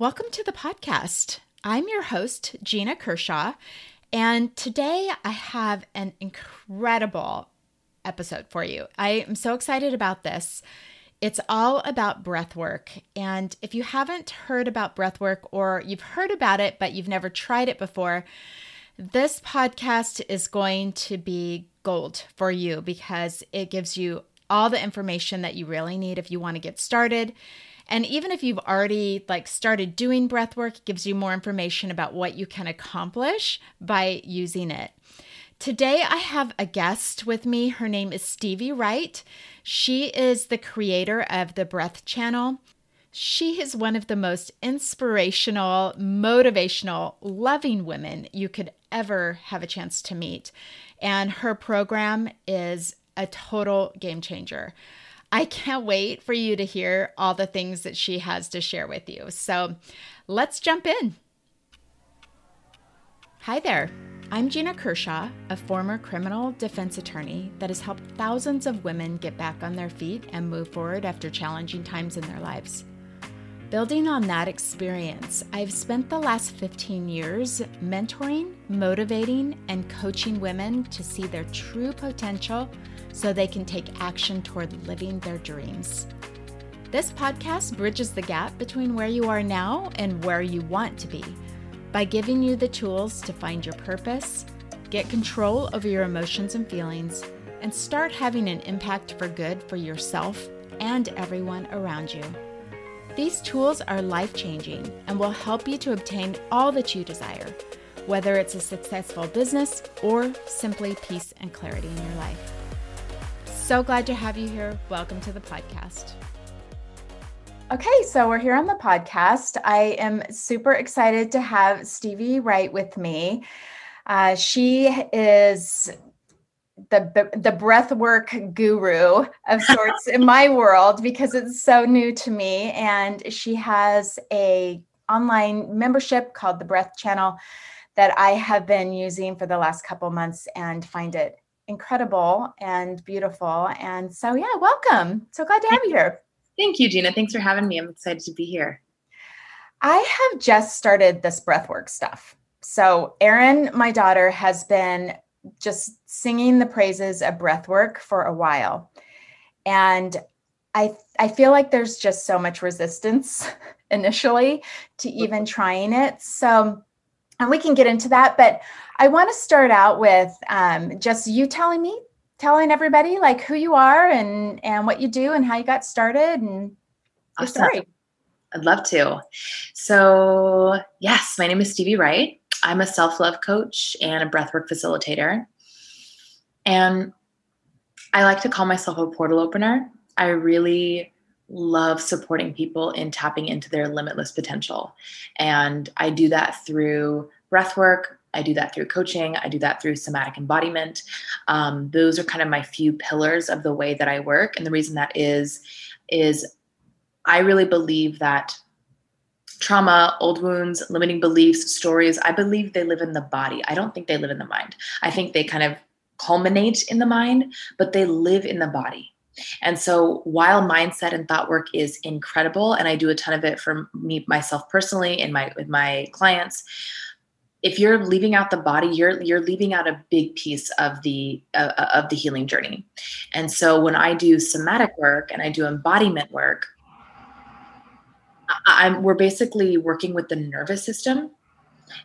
Welcome to the podcast. I'm your host, Gina Kershaw, and today I have an incredible episode for you. I am so excited about this. It's all about breath work. And if you haven't heard about breath work or you've heard about it, but you've never tried it before, this podcast is going to be gold for you because it gives you all the information that you really need if you want to get started. And even if you've already like started doing breath work, it gives you more information about what you can accomplish by using it. Today, I have a guest with me. Her name is Stevie Wright. She is the creator of the Breath Channel. She is one of the most inspirational, motivational, loving women you could ever have a chance to meet. And her program is a total game changer. I can't wait for you to hear all the things that she has to share with you. So let's jump in. Hi there. I'm Gina Kershaw, a former criminal defense attorney that has helped thousands of women get back on their feet and move forward after challenging times in their lives. Building on that experience, I've spent the last 15 years mentoring, motivating, and coaching women to see their true potential so they can take action toward living their dreams. This podcast bridges the gap between where you are now and where you want to be by giving you the tools to find your purpose, get control over your emotions and feelings, and start having an impact for good for yourself and everyone around you. These tools are life changing and will help you to obtain all that you desire, whether it's a successful business or simply peace and clarity in your life. So glad to have you here. Welcome to the podcast. Okay, so we're here on the podcast. I am super excited to have Stevie Wright with me. Uh, she is the the breath work guru of sorts in my world because it's so new to me and she has a online membership called the breath channel that i have been using for the last couple months and find it incredible and beautiful and so yeah welcome so glad to have you here Thank you, Gina. Thanks for having me. I'm excited to be here. I have just started this breathwork stuff. So, Erin, my daughter, has been just singing the praises of breathwork for a while. And I I feel like there's just so much resistance initially to even trying it. So, and we can get into that, but I want to start out with um, just you telling me telling everybody like who you are and and what you do and how you got started and your story. I'd love to. So, yes, my name is Stevie Wright. I'm a self love coach and a breathwork facilitator. And I like to call myself a portal opener. I really love supporting people in tapping into their limitless potential. And I do that through breathwork, I do that through coaching. I do that through somatic embodiment. Um, those are kind of my few pillars of the way that I work. And the reason that is, is I really believe that trauma, old wounds, limiting beliefs, stories, I believe they live in the body. I don't think they live in the mind. I think they kind of culminate in the mind, but they live in the body. And so while mindset and thought work is incredible, and I do a ton of it for me myself personally and my with my clients, if you're leaving out the body you're you're leaving out a big piece of the uh, uh, of the healing journey and so when i do somatic work and i do embodiment work i'm we're basically working with the nervous system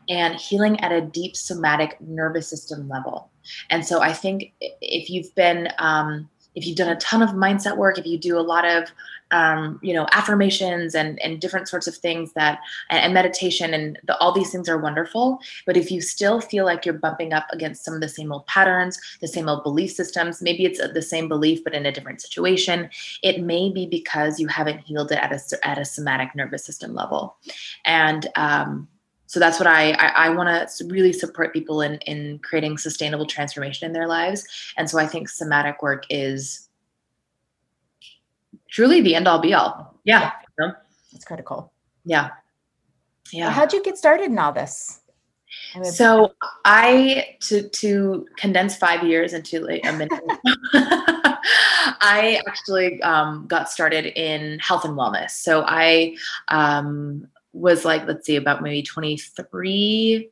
and healing at a deep somatic nervous system level. And so i think if you've been um, if you've done a ton of mindset work if you do a lot of um, you know affirmations and and different sorts of things that and, and meditation and the, all these things are wonderful. But if you still feel like you're bumping up against some of the same old patterns the same old belief systems maybe it's the same belief but in a different situation it may be because you haven't healed it at a at a somatic nervous system level. And um, so that's what I I, I want to really support people in in creating sustainable transformation in their lives. And so I think somatic work is truly the end all be all. Yeah. yeah. It's critical. Yeah. Yeah. how'd you get started in all this? So I to to condense five years into like a minute. I actually um, got started in health and wellness. So I um, was like, let's see, about maybe 23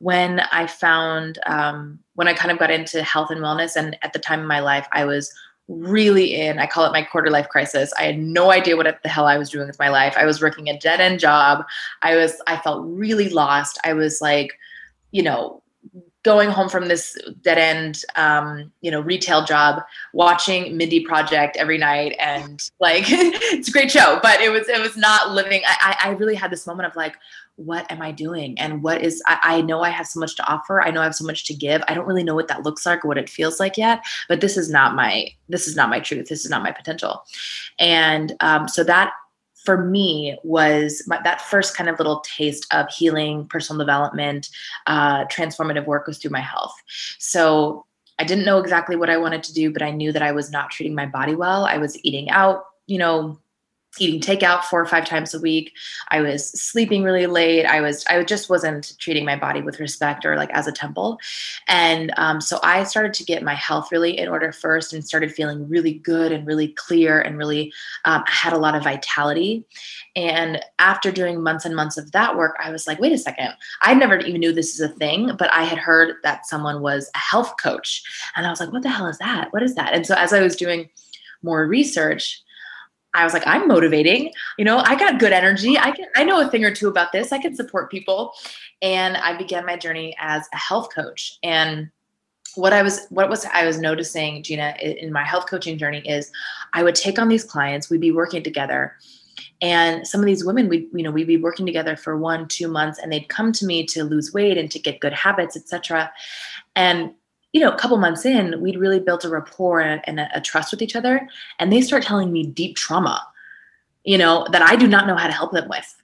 when I found, um, when I kind of got into health and wellness. And at the time in my life, I was really in, I call it my quarter life crisis. I had no idea what the hell I was doing with my life. I was working a dead end job. I was, I felt really lost. I was like, you know, going home from this dead end um, you know retail job watching mindy project every night and like it's a great show but it was it was not living I, I really had this moment of like what am i doing? And what is I, I know i have so much to offer. I know i have so much to give. I don't really know what that looks like or what it feels like yet but this is not my this is not my truth. This is not my potential. And um, so that for me was my, that first kind of little taste of healing, personal development, uh, transformative work was through my health. So I didn't know exactly what I wanted to do, but I knew that I was not treating my body well. I was eating out, you know, eating takeout four or five times a week. I was sleeping really late. I was I just wasn't treating my body with respect or like as a temple. And um, so I started to get my health really in order first and started feeling really good and really clear and really um, had a lot of vitality. And after doing months and months of that work, I was like, wait a second. I never even knew this is a thing, but I had heard that someone was a health coach. And I was like, what the hell is that? What is that? And so as I was doing more research, I was like, I'm motivating. You know, I got good energy. I can I know a thing or two about this. I can support people. And I began my journey as a health coach. And what I was what was I was noticing, Gina, in my health coaching journey is I would take on these clients, we'd be working together. And some of these women, we you know, we'd be working together for one, two months, and they'd come to me to lose weight and to get good habits, etc. And you know, a couple months in, we'd really built a rapport and, a, a, trust with each other. And they start telling me deep trauma, you know, that I do not know how to help them with.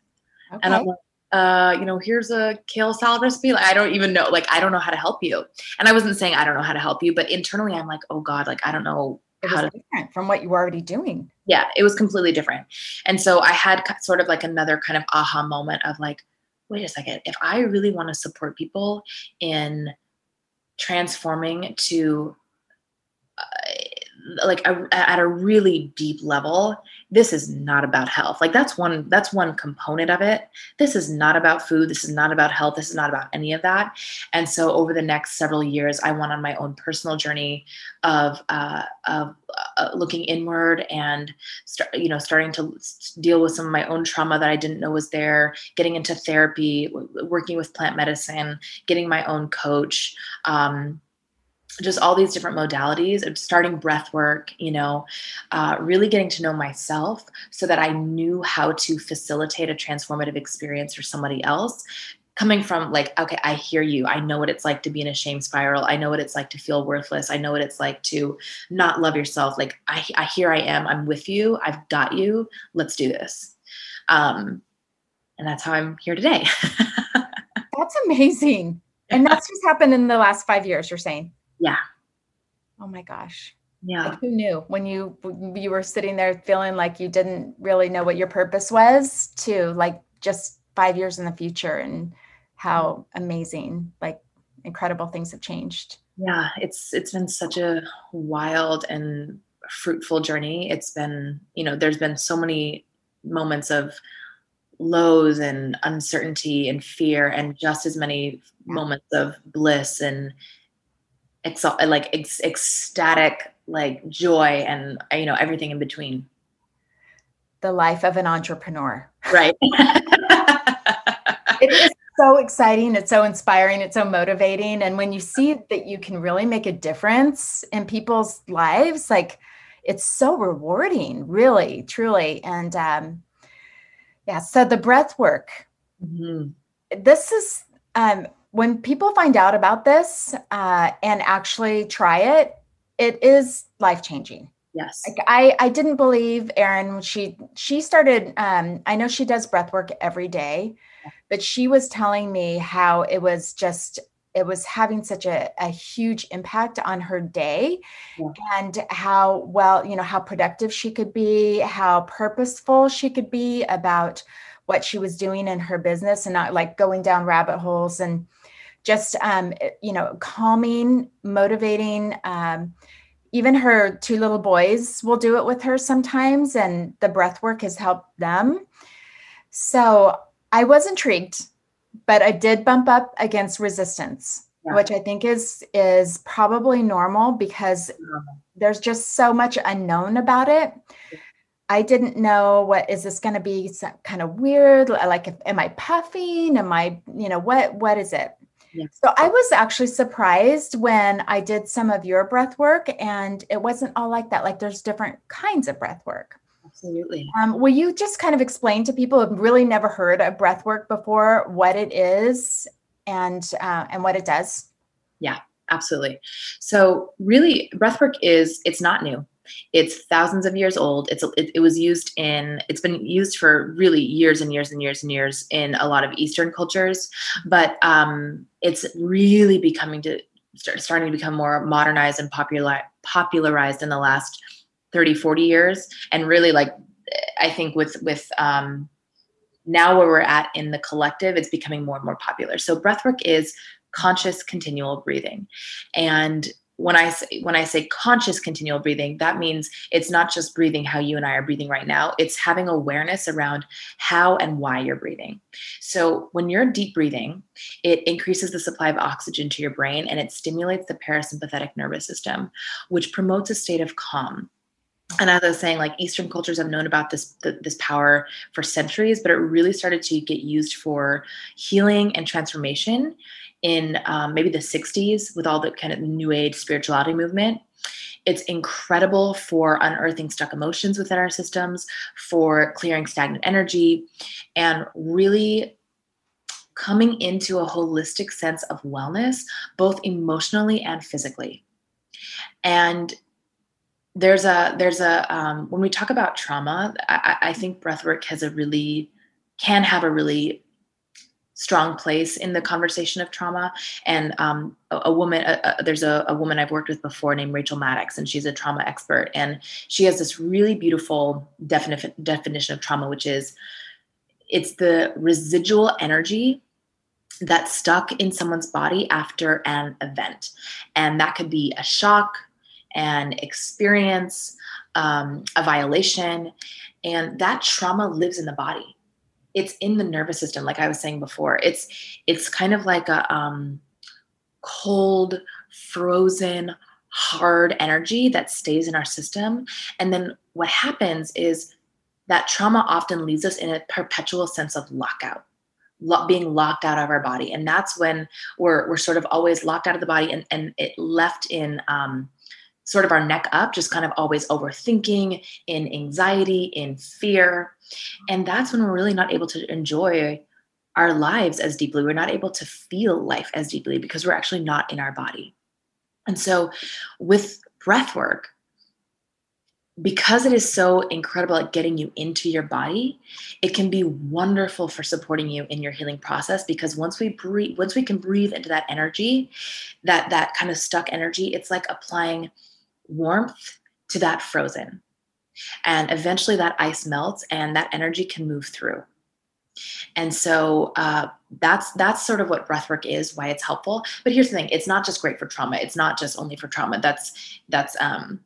Okay. And I'm like, uh, you know, here's a kale salad recipe. Like, I don't even know, like, I don't know how to help you. And I wasn't saying I don't know how to help you, but internally I'm like, oh God, like, I don't know it was different from what you were already doing. Yeah, it was completely different. And so I had sort of like another kind of aha moment of like, wait a second, if I really want to support people in transforming to uh, like a, at a really deep level this is not about health. Like that's one that's one component of it. This is not about food. This is not about health. This is not about any of that. And so over the next several years i went on my own personal journey of uh, of uh, looking inward and start, you know starting to deal with some of my own trauma that i didn't know was there getting into therapy working with plant medicine getting my own coach um, just all these different modalities of starting breath work you know uh, really getting to know myself so that i knew how to facilitate a transformative experience for somebody else. Coming from like okay i hear you. I know what it's like to be in a shame spiral. I know what it's like to feel worthless. I know what it's like to not love yourself. Like i, I here i am. I'm with you. I've got you. Let's do this. Um and that's how i'm here today. That's amazing. And that's just happened in the last five years you're saying yeah. Oh my gosh. Yeah. Like who knew when you you were sitting there feeling like you didn't really know what your purpose was to like just 5 years in the future and how amazing like incredible things have changed. Yeah, it's it's been such a wild and fruitful journey. It's been, you know, there's been so many moments of lows and uncertainty and fear and just as many moments of bliss and ex- like ex- ecstatic like joy and you know everything in between. The life of an entrepreneur. Right. It is so exciting. It's so inspiring. It's so motivating. And when you see that you can really make a difference in people's lives like it's so rewarding really truly. And um yeah so the breath work. Mm-hmm. this is um when people find out about this uh, and actually try it, it is life changing. Yes. Like I, I didn't believe Erin. She she started. Um, I know she does breath work every day, but she was telling me how it was just it was having such a, a huge impact on her day yeah. and how well you know how productive she could be how purposeful she could be about what she was doing in her business and not like going down rabbit holes and just um, you know calming motivating um, even her two little boys will do it with her sometimes and the breath work has helped them so I was intrigued, but I did bump up against resistance, yeah. which I think is is probably normal because there's just so much unknown about it. I didn't know what is this going to be kind of weird like if, am I puffing am I you know what what is it yeah. So I was actually surprised when I did some of your breath work and it wasn't all like that. Like there's different kinds of breath work. Absolutely. Um, will you just kind of explain to people who've really never heard of breath work before what it is and uh, and what it does? Yeah, absolutely. So really, breath work is it's not new. It's thousands of years old. It's it, it, was used in it's been used for really years and years and years and years in a lot of Eastern cultures, but um, it's really becoming to start, starting to become more modernized and popular popularized in the last 30 40 years. And really like i think with with um now where we're at in the collective it's becoming more and more popular. So breathwork is conscious continual breathing. And when I say when I say conscious continual breathing, that means it's not just breathing how you and I are breathing right now. It's having awareness around how and why you're breathing. So when you're deep breathing, it increases the supply of oxygen to your brain and it stimulates the parasympathetic nervous system, which promotes a state of calm. And as I was saying, like Eastern cultures have known about this this power for centuries, but it really started to get used for healing and transformation in um, maybe the 60s with all the kind of new age spirituality movement. It's incredible for unearthing stuck emotions within our systems for clearing stagnant energy and really coming into a holistic sense of wellness both emotionally and physically. And there's a there's a um, when we talk about trauma I, I think breathwork has a really can have a really strong place in the conversation of trauma. And um, a, a, woman, a, a, there's a, woman I've worked with before named Rachel Maddox, and she's a trauma expert. And she has this really beautiful defini- definition of trauma, which is it's the residual energy that's stuck in someone's body after an event. And that could be a shock, an experience, um, a violation. And that trauma lives in the body. It's in the nervous system like i was saying before. It's it's kind of like a um, cold frozen hard energy that stays in our system. And then what happens is that trauma often leaves us in a perpetual sense of lockout lo- being locked out of our body. And that's when we're we're sort of always locked out of the body and and it left in um, sort of our neck up, just kind of always overthinking, in anxiety, in fear. And that's when we're really not able to enjoy our lives as deeply. We're not able to feel life as deeply because we're actually not in our body. And so with breath work, because it is so incredible at getting you into your body, it can be wonderful for supporting you in your healing process because once we breathe, once we can breathe into that energy, that that kind of stuck energy, it's like applying warmth to that frozen. And eventually that ice melts and that energy can move through. And so uh, that's that's sort of what breathwork is, why it's helpful. But here's the thing: it's not just great for trauma. It's not just only for trauma. That's that's um,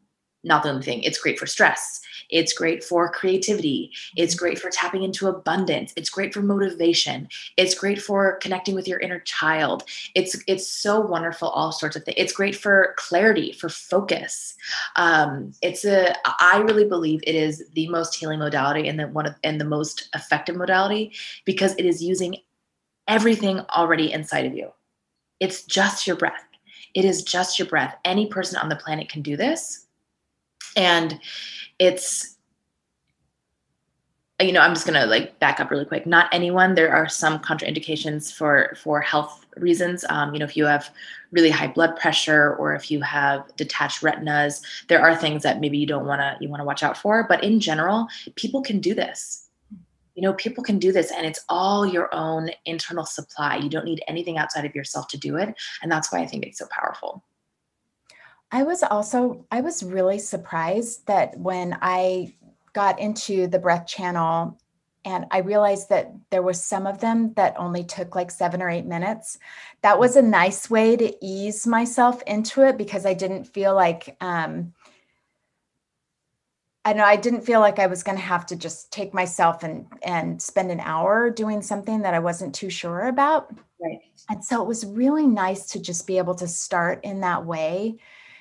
not the only thing. It's great for stress. It's great for creativity. It's mm-hmm. great for tapping into abundance. It's great for motivation. It's great for connecting with your inner child. It's it's so wonderful. All sorts of things. It's great for clarity, for focus. Um, it's a. I really believe it is the most healing modality and the one of and the most effective modality because it is using everything already inside of you. It's just your breath. It is just your breath. Any person on the planet can do this. And it's you know i'm just going to like back up really quick. Not anyone. There are some contraindications for for health reasons. Um, you know if you have really high blood pressure or if you have detached retinas there are things that maybe you don't want to you want to watch out for. But in general people can do this. You know people can do this and it's all your own internal supply. You don't need anything outside of yourself to do it. And that's why i think it's so powerful I was also I was really surprised that when I got into the breath channel and I realized that there was some of them that only took like 7 or 8 minutes. That was a nice way to ease myself into it because I didn't feel like um I know I didn't feel like I was going to have to just take myself and and spend an hour doing something that I wasn't too sure about. Right. And so it was really nice to just be able to start in that way.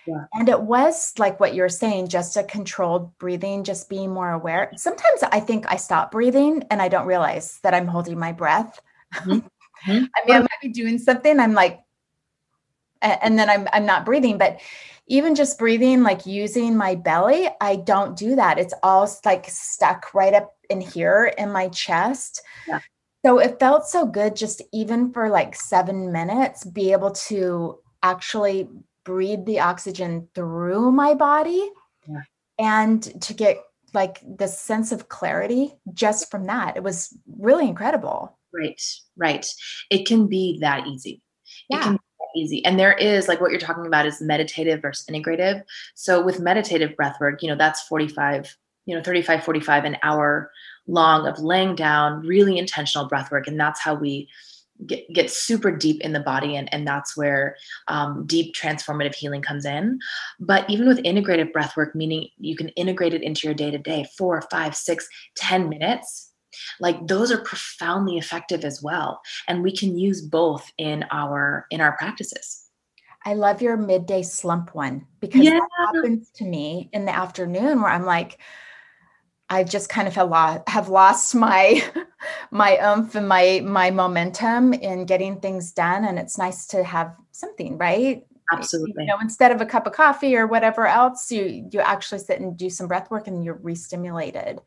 Yeah. And it was like what you're saying, just a controlled breathing, just being more aware. Sometimes I think I stop breathing and I don't realize that I'm holding my breath. Mhm. I mean, I might be doing something, I'm like, and then I'm I'm not breathing, but even just breathing, like using my belly, I don't do that. It's all like stuck right up in here in my chest. Yeah. So it felt so good just even for like seven minutes, be able to actually breathe the oxygen through my body Yeah. and to get like the sense of clarity just from that. It was really incredible. Right, right. It can be that easy. It Yeah. can be that easy. And there is like what you're talking about is meditative versus integrative. So with meditative breath work, you know, that's 45, you know, 35, 45, an hour long of laying down, really intentional breath work. And that's how we get, get super deep in the body. And, and that's where um, deep transformative healing comes in. But even with integrative breath work, meaning you can integrate it into your day to day, four, five, six, ten minutes, like those are profoundly effective as well and we can use both in our in our practices I love your midday slump one because Yeah. that happens to me in the afternoon where I'm like, I just kind of have lost, have lost my my oomph and my my momentum in getting things done, and it's nice to have something, right? absolutely You know, instead of a cup of coffee or whatever else, you you actually sit and do some breath work, and you're re-stimulated.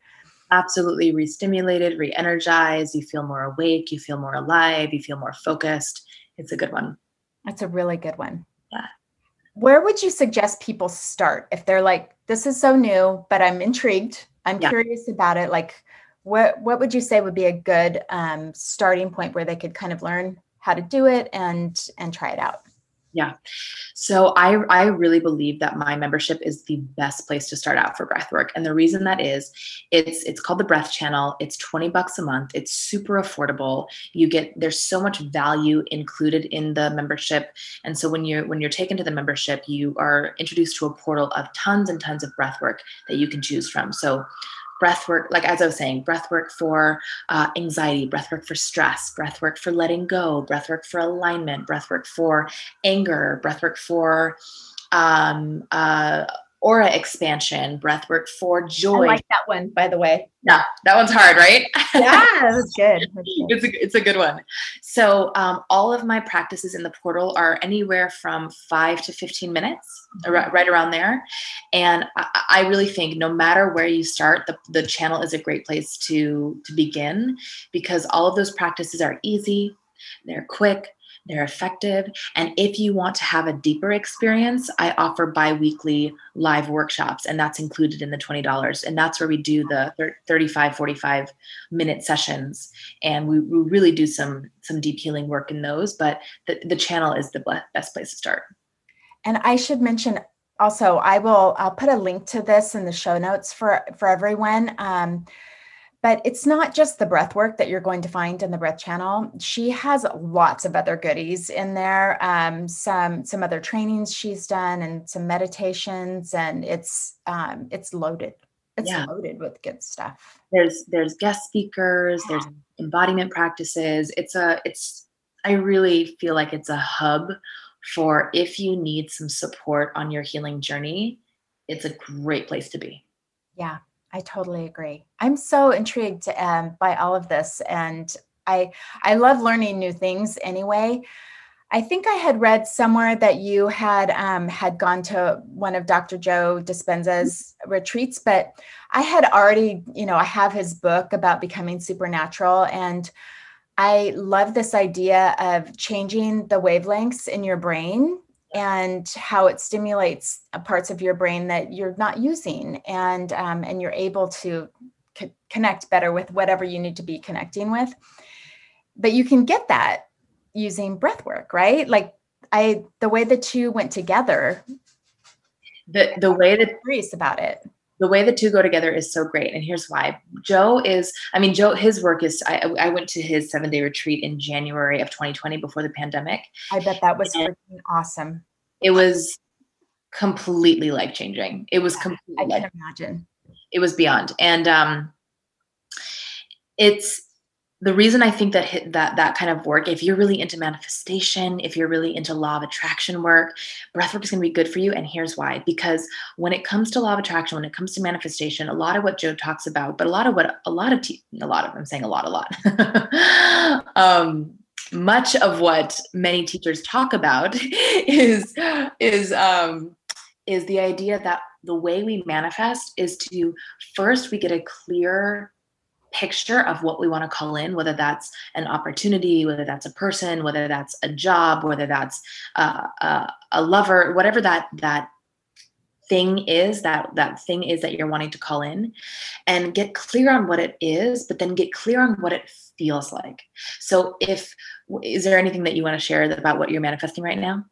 absolutely re-stimulated re-energized you feel more awake you feel more alive you feel more focused it's a good one That's a really good one. Yeah. Where would you suggest people start if they're like, this is so new, but I'm intrigued. I'm Yeah. curious about it. Like, what what would you say would be a good um, starting point where they could kind of learn how to do it and and try it out? So I I really believe that my membership is the best place to start out for breath work. And the reason that is it's it's called the breath channel. It's 20 bucks a month. It's super affordable. You get there's so much value included in the membership. And so when you're when you're taken to the membership, you are introduced to a portal of tons and tons of breath work that you can choose from. So breath work like as i was saying breath work for uh, anxiety breath work for stress breath work for letting go breath work for alignment breath work for anger, breath work for um, uh, aura expansion, breath work for joy. I like that one, by the way. yeah, that one's hard, right? Yeah, that was good. That's good. it's a, it's a good one. So um, all of my practices in the portal are anywhere from five to 15 minutes, ar- right around there. And I, I really think no matter where you start, the, the channel is a great place to, to begin because all of those practices are easy, they're quick, they're effective. And if you want to have a deeper experience, I offer bi weekly live workshops, and that's included in the $20. And that's where we do the thir- 35, 45 minute sessions. And we, we really do some, some deep healing work in those. But the, the channel is the best place to start. And I should mention also, I will I'll put a link to this in the show notes for for everyone. Um, but it's not just the breath work that you're going to find in the breath channel. She has lots of other goodies in there. Um, some some other trainings she's done and some meditations, and it's um, it's loaded. It's Yeah. loaded with good stuff. There's there's guest speakers, there's embodiment practices. It's a it's I really feel like it's a hub for if you need some support on your healing journey, it's a great place to be. Yeah, I totally agree. I'm so intrigued um, by all of this, and I I love learning new things anyway. I think I had read somewhere that you had um, had gone to one of Dr. Joe Dispenza's retreats, but I had already, you know, I have his book about becoming supernatural, and I love this idea of changing the wavelengths in your brain and how it stimulates uh, parts of your brain that you're not using and um, and you're able to co- connect better with whatever you need to be connecting with. But you can get that using breath work right? Like i the way the two went together The the way that curious about it the way the two go together is so great and here's why. Joe is i mean joe his work is i, I went to his seven day retreat in january of 2020 before the pandemic. I bet that was freaking awesome. it was completely life changing it was completely I can imagine. It was beyond. And um, it's the reason I think that that that kind of work, if you're really into manifestation, if you're really into law of attraction work, breathwork is going to be good for you. And here's why: because when it comes to law of attraction, when it comes to manifestation, a lot of what Joe talks about, but a lot of what a lot of te- a lot of I'm saying a lot, a lot. um, much of what many teachers talk about is is um, is the idea that the way we manifest is to first we get a clear picture of what we want to call in, whether that's an opportunity, whether that's a person, whether that's a job, whether that's uh, uh, a lover, whatever that that thing is that that thing is that you're wanting to call in and get clear on what it is but then get clear on what it feels like. So if is there anything that you want to share about what you're manifesting right now?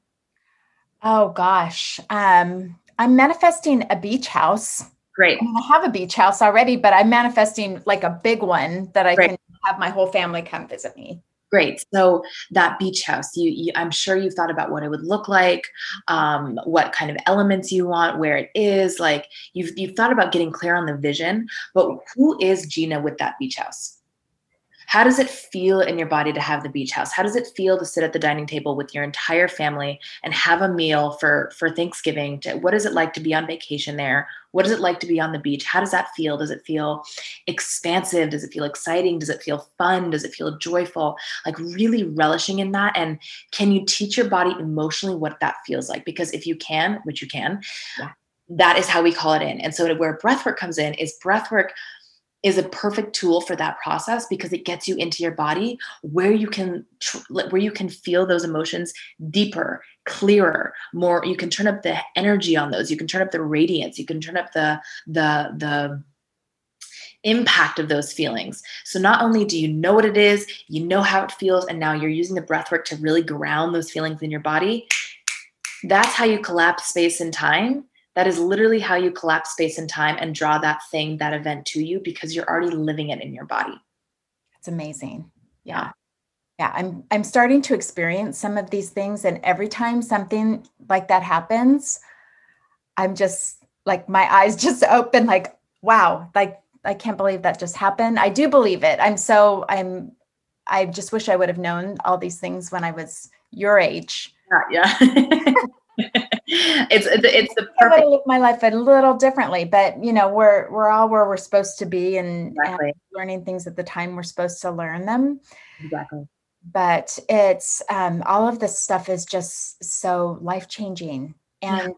Oh gosh um i'm manifesting a beach house Great. I, mean, I have a beach house already, but I'm manifesting like a big one that I Great. can have my whole family come visit me. Great. So that beach house, you, you, I'm sure you've thought about what it would look like, um, what kind of elements you want, where it is. Like you've you've thought about getting clear on the vision. But who is Gina with that beach house? How does it feel in your body to have the beach house? How does it feel to sit at the dining table with your entire family and have a meal for for Thanksgiving? To, what is it like to be on vacation there? What is it like to be on the beach? How does that feel? Does it feel expansive? Does it feel exciting? Does it feel fun? Does it feel joyful? Like really relishing in that and can you teach your body emotionally what that feels like? Because if you can, which you can, yeah. that is how we call it in. And so where breathwork comes in is breathwork is a perfect tool for that process because it gets you into your body where you can where you can feel those emotions deeper clearer more you can turn up the energy on those. You can turn up the radiance. You can turn up the the the impact of those feelings. So not only do you know what it is you know how it feels and now you're using the breath work to really ground those feelings in your body that's how you collapse space and time that is literally how you collapse space and time and draw that thing, that event to you because you're already living it in your body. It's amazing. Yeah. Yeah, I'm I'm starting to experience some of these things and every time something like that happens, I'm just like my eyes just open like wow, like I can't believe that just happened. I do believe it. I'm so I'm I just wish I would have known all these things when I was your age. Yeah. yeah. it's it's the perfect. I live my life a little differently, but you know we're we're all where we're supposed to be and, exactly. and learning things at the time we're supposed to learn them. Exactly. But it's um, all of this stuff is just so life changing, and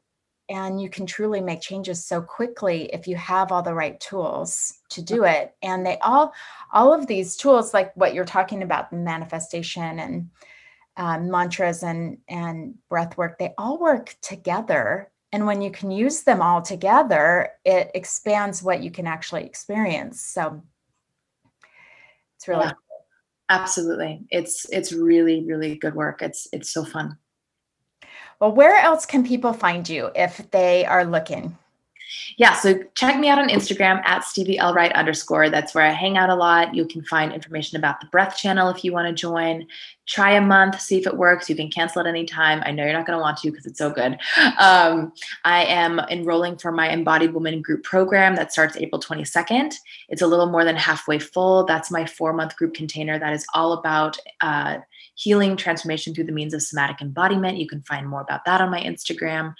yeah. and you can truly make changes so quickly if you have all the right tools to do it. And they all all of these tools, like what you're talking about, the manifestation and um, mantras and and breath work they all work together. And when you can use them all together it expands what you can actually experience. So it's really yeah, cool. absolutely. It's it's really really good work. It's it's so fun. Well where else can people find you if they are looking yeah, so check me out on Instagram at Stevie L Wright underscore. That's where I hang out a lot. You can find information about the breath channel if you want to join. Try a month, see if it works. You can cancel at any time. I know you're not going to want to because it's so good. Um, I am enrolling for my Embodied Woman group program that starts April 22nd. It's a little more than halfway full. That's my four month group container that is all about uh, healing transformation through the means of somatic embodiment. You can find more about that on my Instagram.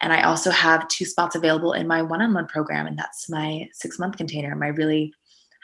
And I also have two spots available in my one on one program, and that's my six month container, my really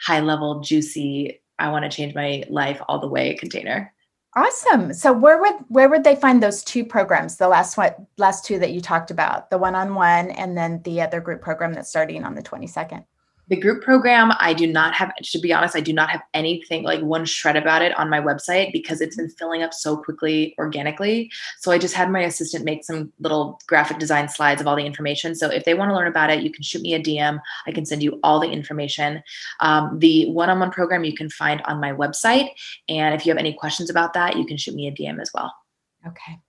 high level, juicy, I want to change my life all the way container. Awesome. So where would where would they find those two programs? The last one last two that you talked about, the one-on-one and then the other group program that's starting on the 22nd the group program i do not have to be honest i do not have anything like one shred about it on my website because it's been filling up so quickly organically. So i just had my assistant make some little graphic design slides of all the information. So if they want to learn about it you can shoot me a dm i can send you all the information. Um, the one-on-one program you can find on my website. And if you have any questions about that you can shoot me a dm as well. Okay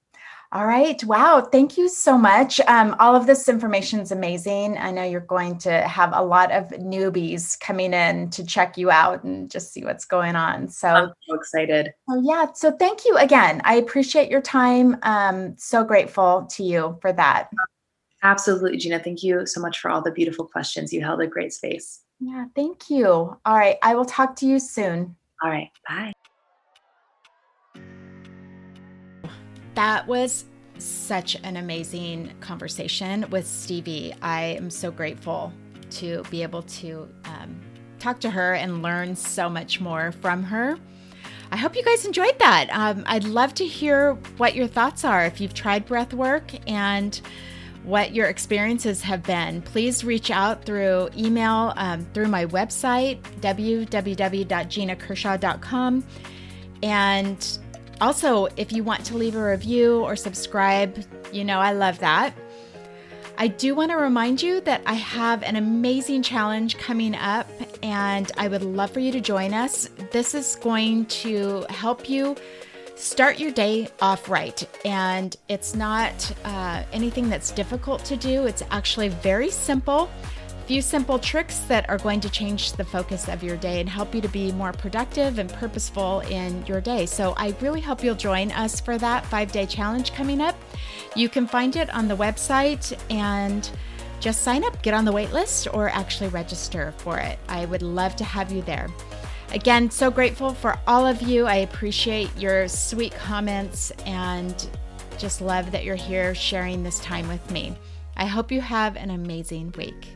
all right. Wow. Thank you so much. Um, all of this information is amazing. I know you're going to have a lot of newbies coming in to check you out and just see what's going on. So I'm so excited. Oh, yeah. So thank you again. I appreciate your time. Um, so grateful to you for that. Absolutely, Gina. Thank you so much for all the beautiful questions. You held a great space. Yeah, thank you. All right, I will talk to you soon. All right, bye. That was such an amazing conversation with Stevie. I am so grateful to be able to um, talk to her and learn so much more from her. I hope you guys enjoyed that. Um, I'd love to hear what your thoughts are if you've tried breath work and what your experiences have been. Please reach out through email, um, through my website, www.ginakershaw.com. And also, if you want to leave a review or subscribe, you know I love that. I do want to remind you that I have an amazing challenge coming up, and I would love for you to join us. This is going to help you start your day off right. And it's not uh, anything that's difficult to do, it's actually very simple. Few simple tricks that are going to change the focus of your day and help you to be more productive and purposeful in your day. So, I really hope you'll join us for that five day challenge coming up. You can find it on the website and just sign up, get on the wait list, or actually register for it. I would love to have you there. Again, so grateful for all of you. I appreciate your sweet comments and just love that you're here sharing this time with me. I hope you have an amazing week.